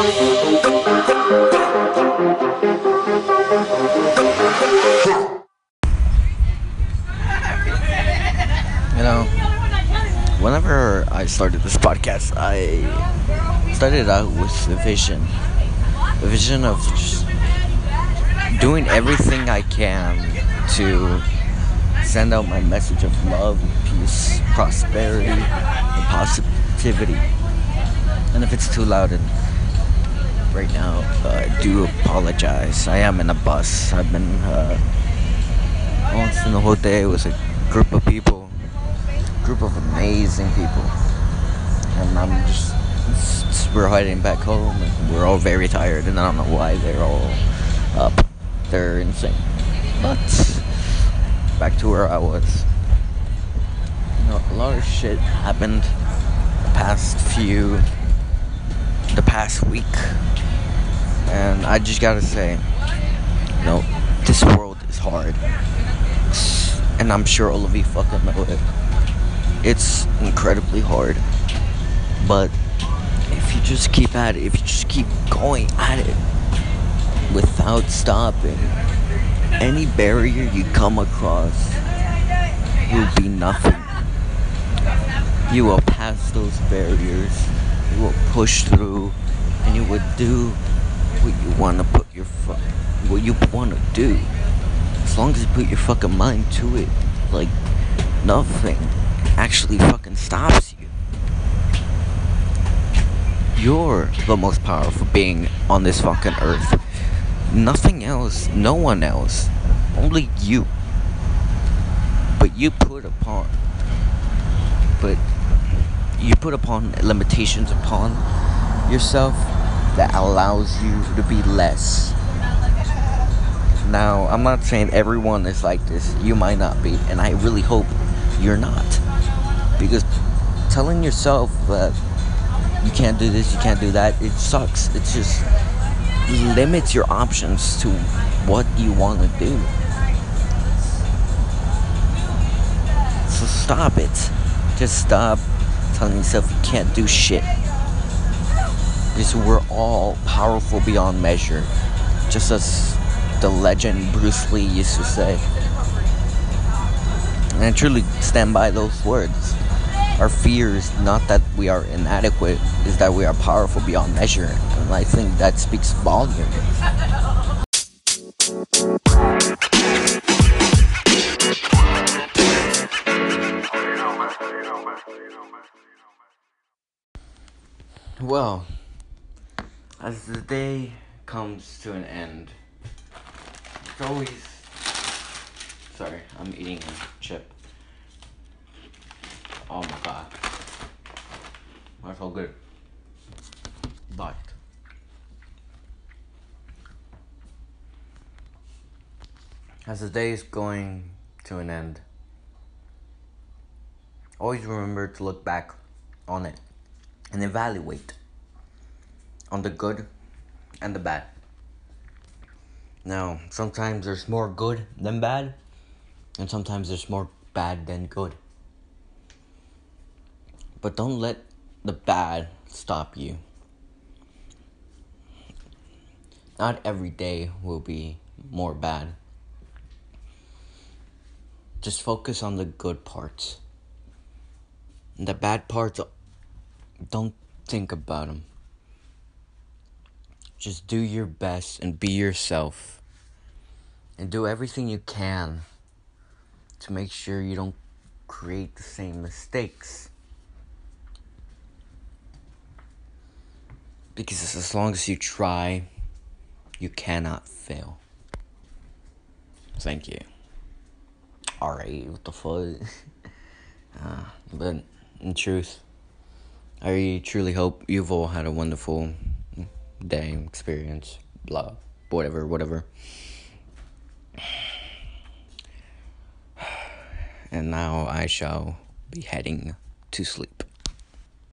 You know, whenever I started this podcast, I started out with a vision. A vision of just doing everything I can to send out my message of love, peace, prosperity, and positivity. And if it's too loud and right now, uh, do apologize. I am in a bus. I've been uh, once in the whole day with a group of people, group of amazing people, and I'm just we're heading back home, and we're all very tired, and I don't know why they're all up. They're insane, but back to where I was. You know, a lot of shit happened the past few, the past week, and I just gotta say, you know, this world is hard, and I'm sure all of you fucking know it. It's incredibly hard, but if you just keep at it, if you just keep going at it without stopping, any barrier you come across will be nothing. You will pass those barriers, you will push through, and you will do what you want to put your fu- what you want to do. As long as you put your fucking mind to it, like nothing actually fucking stops you. You're the most powerful being on this fucking earth. Nothing else, no one else, only you. But you put upon, but you put upon limitations upon yourself that allows you to be less. Now, I'm not saying everyone is like this. You might not be, and I really hope you're not. Because telling yourself that you can't do this, you can't do that, it sucks. It just limits your options to what you want to do. So stop it. Just stop telling yourself you can't do shit. Because we're all powerful beyond measure. Just as the legend Bruce Lee used to say. And I truly stand by those words. Our fear is not that we are inadequate, is that we are powerful beyond measure. And I think that speaks volumes. Well, as the day comes to an end, it's always. Sorry, I'm eating a chip. Oh my god. That's so good. But. As the day is going to an end, always remember to look back on it and evaluate on the good and the bad. Now, sometimes there's more good than bad, and sometimes there's more bad than good. But don't let the bad stop you. Not every day will be more bad. Just focus on the good parts. The bad parts, don't think about them. Just do your best and be yourself. And do everything you can to make sure you don't create the same mistakes. Because as long as you try, you cannot fail. Thank you. Alright, what the fuck? uh, but in truth, I truly hope you've all had a wonderful day, experience, blah, whatever, whatever. And now I shall be heading to sleep.